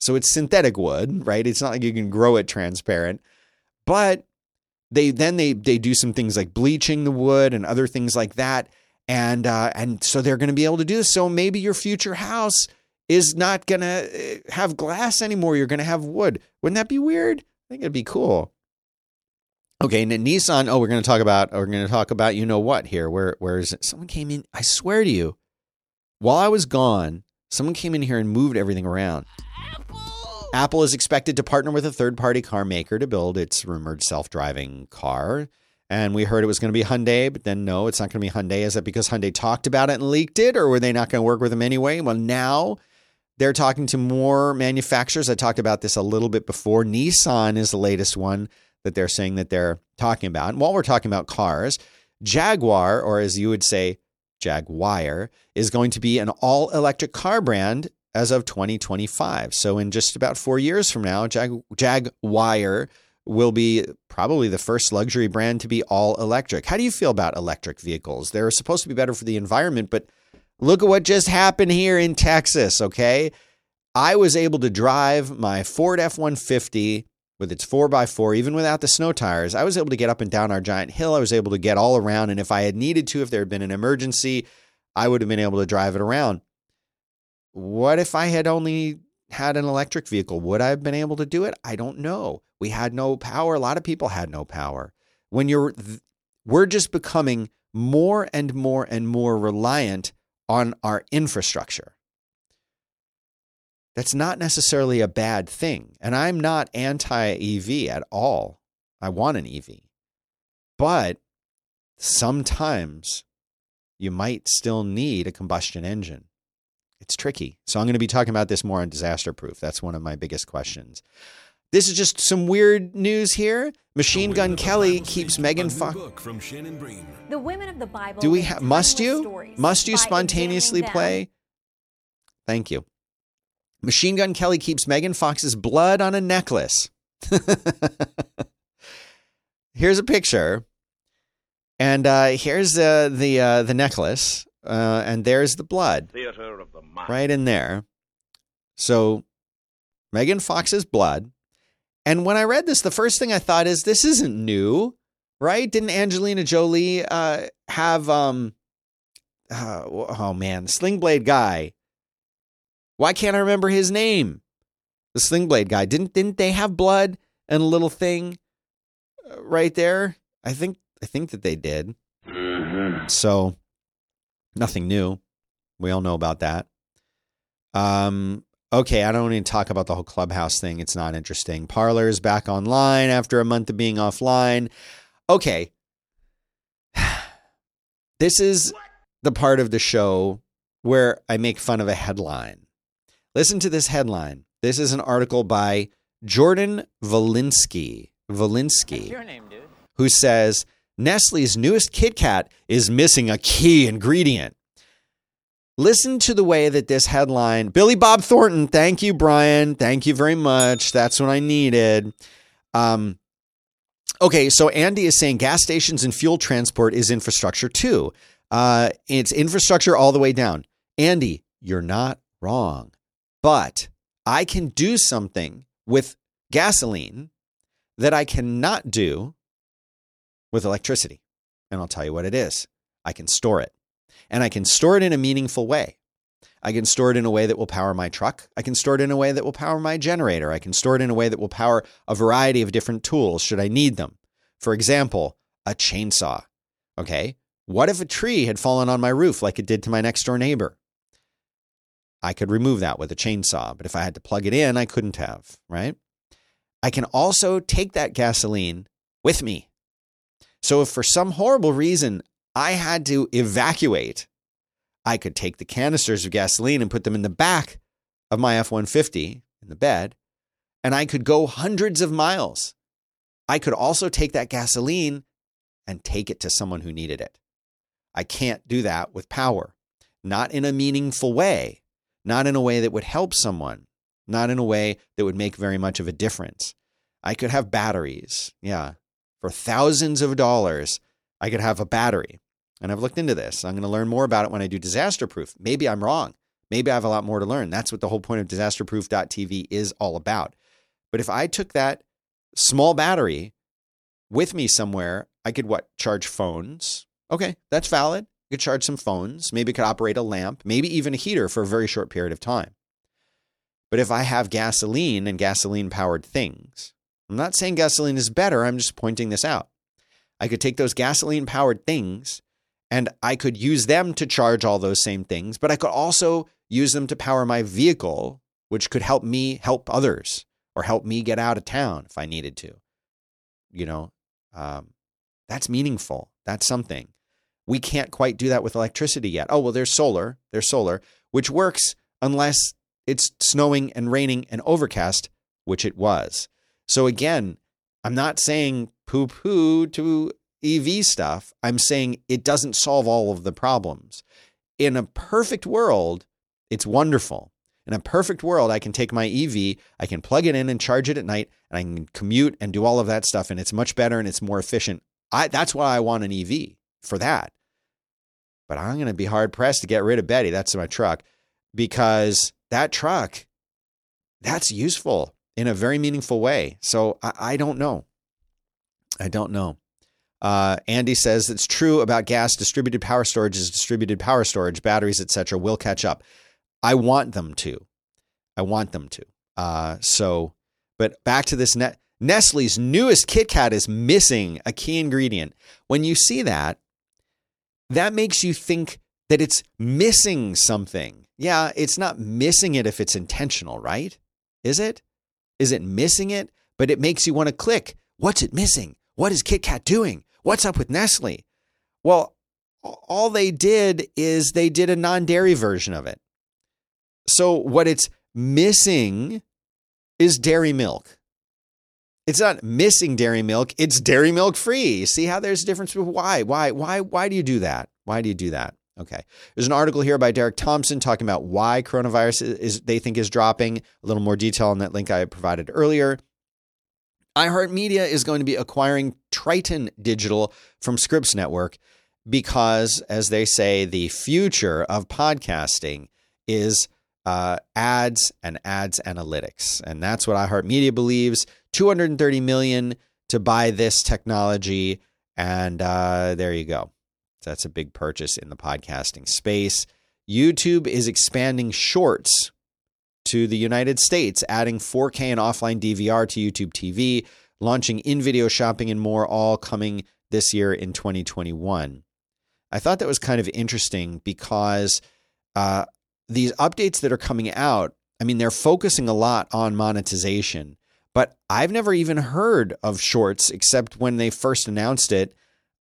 So it's synthetic wood, right? It's not like you can grow it transparent. But they then they they do some things like bleaching the wood and other things like that. And uh, and so they're going to be able to do this. So maybe your future house is not going to have glass anymore. You're going to have wood. Wouldn't that be weird? I think it'd be cool. Okay, and Nissan. Oh, we're going to talk about. We're going to talk about. You know what? Here, where where is it? Someone came in. I swear to you, while I was gone, someone came in here and moved everything around. Apple is expected to partner with a third-party car maker to build its rumored self-driving car. And we heard it was going to be Hyundai, but then no, it's not going to be Hyundai. Is that because Hyundai talked about it and leaked it, or were they not going to work with them anyway? Well, now they're talking to more manufacturers. I talked about this a little bit before. Nissan is the latest one that they're saying that they're talking about. And while we're talking about cars, Jaguar, or as you would say, Jaguar, is going to be an all electric car brand as of 2025. So, in just about four years from now, Jag- Jaguar will be probably the first luxury brand to be all electric. How do you feel about electric vehicles? They're supposed to be better for the environment, but look at what just happened here in Texas, okay? I was able to drive my Ford F 150 with its 4x4, even without the snow tires. I was able to get up and down our giant hill. I was able to get all around. And if I had needed to, if there had been an emergency, I would have been able to drive it around. What if I had only had an electric vehicle? Would I have been able to do it? I don't know. We had no power. A lot of people had no power. When you're, we're just becoming more and more and more reliant on our infrastructure. That's not necessarily a bad thing. And I'm not anti EV at all. I want an EV. But sometimes you might still need a combustion engine. It's tricky. So I'm going to be talking about this more on disaster proof. That's one of my biggest questions. This is just some weird news here. Machine Gun Kelly keeps Megan Fox. from Shannon Bream. The women of the Bible. Do we ha- must you must you spontaneously play? Thank you. Machine Gun Kelly keeps Megan Fox's blood on a necklace. [LAUGHS] here's a picture, and uh, here's uh, the uh, the necklace, uh, and there's the blood Theater of the mind. right in there. So Megan Fox's blood. And when I read this, the first thing I thought is this isn't new, right? Didn't Angelina Jolie uh, have um uh, oh man, Sling Blade guy? Why can't I remember his name? The Sling Blade guy. Didn't didn't they have blood and a little thing uh, right there? I think I think that they did. So nothing new. We all know about that. Um, okay, I don't even talk about the whole clubhouse thing. It's not interesting. Parler's back online after a month of being offline. Okay. [SIGHS] This is the part of the show where I make fun of a headline. Listen to this headline. This is an article by Jordan Valinsky. Valinsky your name, dude? who says Nestle's newest Kit Kat is missing a key ingredient. Listen to the way that this headline, Billy Bob Thornton, thank you, Brian. Thank you very much. That's what I needed. Um, okay, so Andy is saying gas stations and fuel transport is infrastructure too. Uh, it's infrastructure all the way down. Andy, you're not wrong. But I can do something with gasoline that I cannot do with electricity. And I'll tell you what it is I can store it. And I can store it in a meaningful way. I can store it in a way that will power my truck. I can store it in a way that will power my generator. I can store it in a way that will power a variety of different tools should I need them. For example, a chainsaw. Okay. What if a tree had fallen on my roof like it did to my next door neighbor? I could remove that with a chainsaw, but if I had to plug it in, I couldn't have, right? I can also take that gasoline with me. So if for some horrible reason I had to evacuate, I could take the canisters of gasoline and put them in the back of my F 150 in the bed, and I could go hundreds of miles. I could also take that gasoline and take it to someone who needed it. I can't do that with power, not in a meaningful way, not in a way that would help someone, not in a way that would make very much of a difference. I could have batteries. Yeah. For thousands of dollars, I could have a battery. And I've looked into this. I'm going to learn more about it when I do disaster proof. Maybe I'm wrong. Maybe I have a lot more to learn. That's what the whole point of disasterproof.tv is all about. But if I took that small battery with me somewhere, I could what? Charge phones. Okay, that's valid. Could charge some phones. Maybe could operate a lamp, maybe even a heater for a very short period of time. But if I have gasoline and gasoline powered things, I'm not saying gasoline is better, I'm just pointing this out. I could take those gasoline powered things and I could use them to charge all those same things, but I could also use them to power my vehicle, which could help me help others or help me get out of town if I needed to. You know, um, that's meaningful. That's something. We can't quite do that with electricity yet. Oh, well, there's solar. There's solar, which works unless it's snowing and raining and overcast, which it was. So again, I'm not saying poo poo to EV stuff. I'm saying it doesn't solve all of the problems. In a perfect world, it's wonderful. In a perfect world, I can take my EV, I can plug it in and charge it at night, and I can commute and do all of that stuff, and it's much better and it's more efficient. I, that's why I want an EV for that. But I'm going to be hard pressed to get rid of Betty. That's my truck because that truck, that's useful in a very meaningful way. So I, I don't know. I don't know. Uh, Andy says it's true about gas. Distributed power storage is distributed power storage. Batteries, etc., will catch up. I want them to. I want them to. Uh, so, but back to this net. Nestle's newest Kit Kat is missing a key ingredient. When you see that, that makes you think that it's missing something. Yeah, it's not missing it if it's intentional, right? Is it? Is it missing it? But it makes you want to click. What's it missing? What is Kit Kat doing? What's up with Nestle? Well, all they did is they did a non dairy version of it. So what it's missing is dairy milk. It's not missing dairy milk, it's dairy milk free. See how there's a difference? Why? Why? Why? Why do you do that? Why do you do that? Okay. There's an article here by Derek Thompson talking about why coronavirus is, they think is dropping. A little more detail on that link I provided earlier. iHeartMedia is going to be acquiring Triton Digital from Scripps Network because, as they say, the future of podcasting is uh, ads and ads analytics, and that's what iHeartMedia believes. 230 million to buy this technology, and uh, there you go. That's a big purchase in the podcasting space. YouTube is expanding shorts to the United States, adding 4K and offline DVR to YouTube TV, launching in video shopping and more, all coming this year in 2021. I thought that was kind of interesting because uh, these updates that are coming out, I mean, they're focusing a lot on monetization, but I've never even heard of shorts except when they first announced it.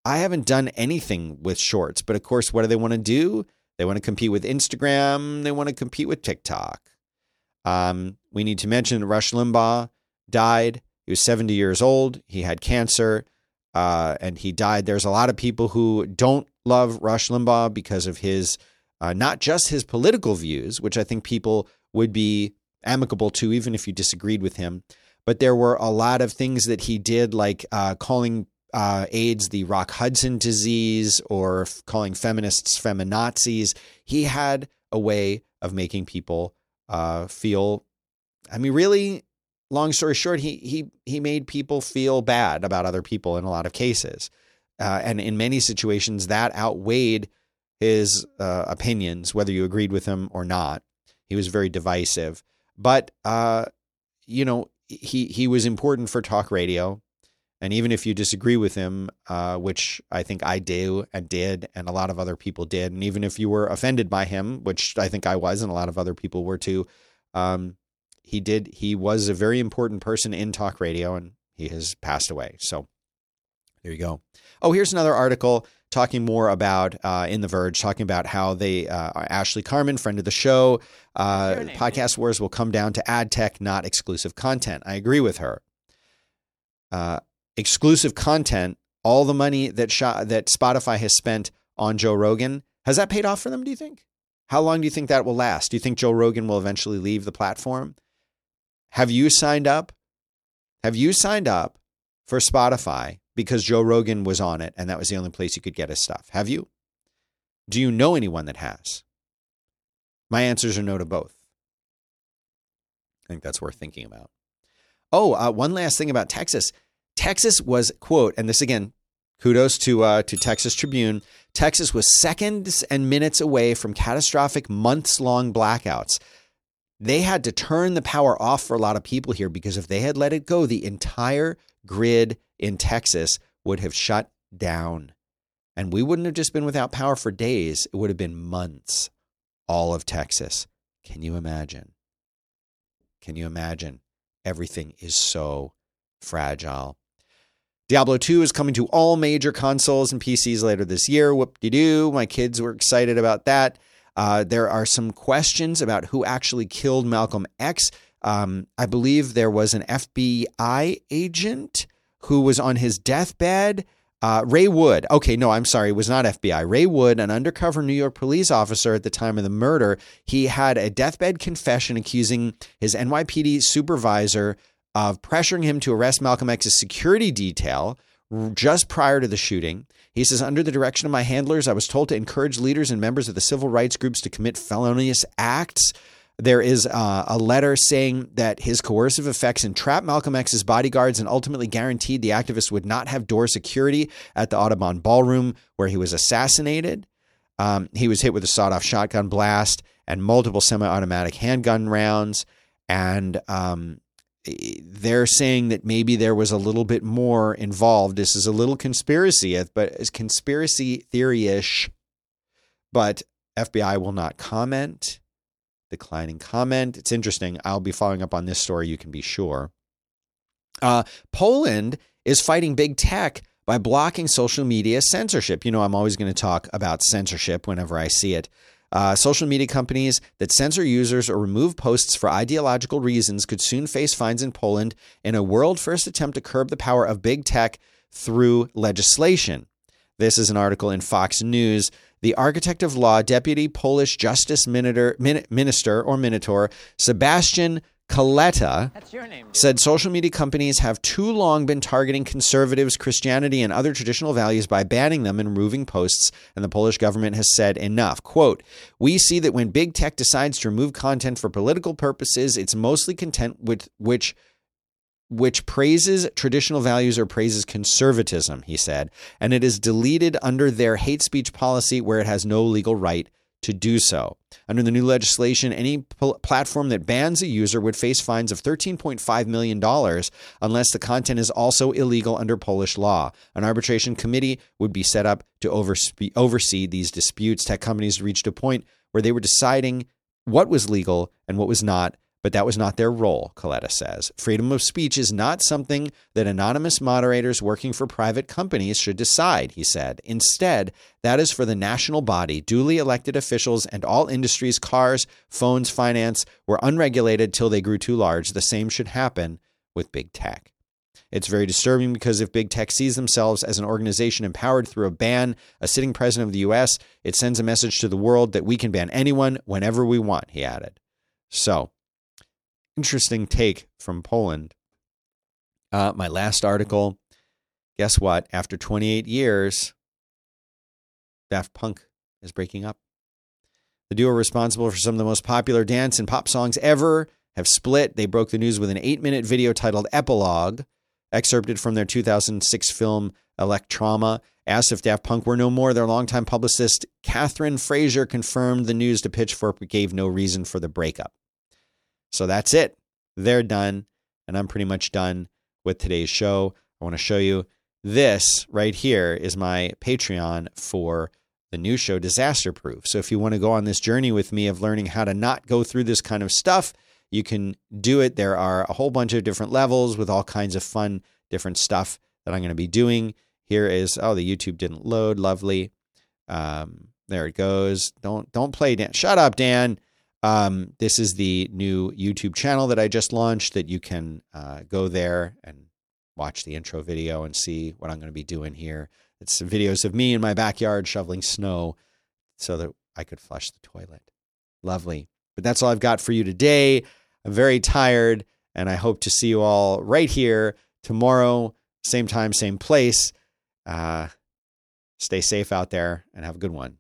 I haven't done anything with shorts, but of course, what do they want to do? They want to compete with Instagram. They want to compete with TikTok. Um, we need to mention Rush Limbaugh died. He was 70 years old. He had cancer uh, and he died. There's a lot of people who don't love Rush Limbaugh because of his uh, not just his political views, which I think people would be amicable to, even if you disagreed with him, but there were a lot of things that he did, like uh, calling uh, AIDS the Rock Hudson disease or f- calling feminists feminazis. He had a way of making people uh, feel. I mean, really, long story short, he he he made people feel bad about other people in a lot of cases, uh, and in many situations that outweighed his uh, opinions, whether you agreed with him or not. He was very divisive, but uh, you know he he was important for talk radio, and even if you disagree with him, uh, which I think I do and did, and a lot of other people did, and even if you were offended by him, which I think I was, and a lot of other people were too, um, he did he was a very important person in talk radio, and he has passed away. So there you go. Oh, here's another article talking more about uh, in The Verge, talking about how they, uh, Ashley Carman, friend of the show, uh, Podcast Wars will come down to ad tech, not exclusive content. I agree with her. Uh, exclusive content, all the money that that Spotify has spent on Joe Rogan, has that paid off for them, do you think? How long do you think that will last? Do you think Joe Rogan will eventually leave the platform? Have you signed up? Have you signed up for Spotify because Joe Rogan was on it and that was the only place you could get his stuff. Have you? Do you know anyone that has? My answers are no to both. I think that's worth thinking about. Oh, uh, one last thing about Texas. Texas was quote, and this again, kudos to uh, to Texas Tribune. Texas was seconds and minutes away from catastrophic months long blackouts. they had to turn the power off for a lot of people here because if they had let it go, the entire grid in Texas would have shut down. And we wouldn't have just been without power for days, it would have been months. All of Texas. Can you imagine? Can you imagine? Everything is so fragile. Diablo 2 is coming to all major consoles and PCs later this year. Whoop de doo. My kids were excited about that. Uh, there are some questions about who actually killed Malcolm X. Um, I believe there was an FBI agent who was on his deathbed. Uh, Ray Wood. Okay, no, I'm sorry. Was not FBI. Ray Wood, an undercover New York police officer at the time of the murder, he had a deathbed confession accusing his NYPD supervisor of pressuring him to arrest Malcolm X's security detail just prior to the shooting. He says, Under the direction of my handlers, I was told to encourage leaders and members of the civil rights groups to commit felonious acts. There is uh, a letter saying that his coercive effects entrapped Malcolm X's bodyguards and ultimately guaranteed the activist would not have door security at the Audubon Ballroom where he was assassinated. Um, he was hit with a sawed off shotgun blast and multiple semi automatic handgun rounds. And um, they're saying that maybe there was a little bit more involved. This is a little conspiracy, but it's conspiracy theory ish. But FBI will not comment. Declining comment. It's interesting. I'll be following up on this story, you can be sure. Uh, Poland is fighting big tech by blocking social media censorship. You know, I'm always going to talk about censorship whenever I see it. Uh, social media companies that censor users or remove posts for ideological reasons could soon face fines in Poland in a world first attempt to curb the power of big tech through legislation. This is an article in Fox News. The architect of law, Deputy Polish Justice Minister, Minister or Minotaur, Sebastian Kaleta said social media companies have too long been targeting conservatives, Christianity, and other traditional values by banning them and removing posts, and the Polish government has said enough. Quote, We see that when big tech decides to remove content for political purposes, it's mostly content with which which praises traditional values or praises conservatism, he said, and it is deleted under their hate speech policy where it has no legal right to do so. Under the new legislation, any pl- platform that bans a user would face fines of $13.5 million unless the content is also illegal under Polish law. An arbitration committee would be set up to overspe- oversee these disputes. Tech companies reached a point where they were deciding what was legal and what was not but that was not their role, Kaleta says. Freedom of speech is not something that anonymous moderators working for private companies should decide, he said. Instead, that is for the national body. Duly elected officials and all industries, cars, phones, finance, were unregulated till they grew too large. The same should happen with big tech. It's very disturbing because if big tech sees themselves as an organization empowered through a ban, a sitting president of the US, it sends a message to the world that we can ban anyone whenever we want, he added. So, interesting take from Poland. Uh, my last article. Guess what? After 28 years, Daft Punk is breaking up. The duo responsible for some of the most popular dance and pop songs ever have split. They broke the news with an eight minute video titled Epilogue, excerpted from their 2006 film Electroma. Asked if Daft Punk were no more, their longtime publicist Kathryn Frazier confirmed the news to Pitchfork but gave no reason for the breakup. So that's it. They're done. And I'm pretty much done with today's show. I want to show you this right here is my Patreon for the new show, Disaster Proof. So if you want to go on this journey with me of learning how to not go through this kind of stuff, you can do it. There are a whole bunch of different levels with all kinds of fun, different stuff that I'm going to be doing. Here is oh, the YouTube didn't load. Lovely. Um, there it goes. Don't don't play Dan. Shut up, Dan. Um, this is the new YouTube channel that I just launched that you can uh, go there and watch the intro video and see what I'm going to be doing here. It's videos of me in my backyard shoveling snow so that I could flush the toilet. Lovely. But that's all I've got for you today. I'm very tired, and I hope to see you all right here tomorrow, same time, same place. Uh, stay safe out there and have a good one.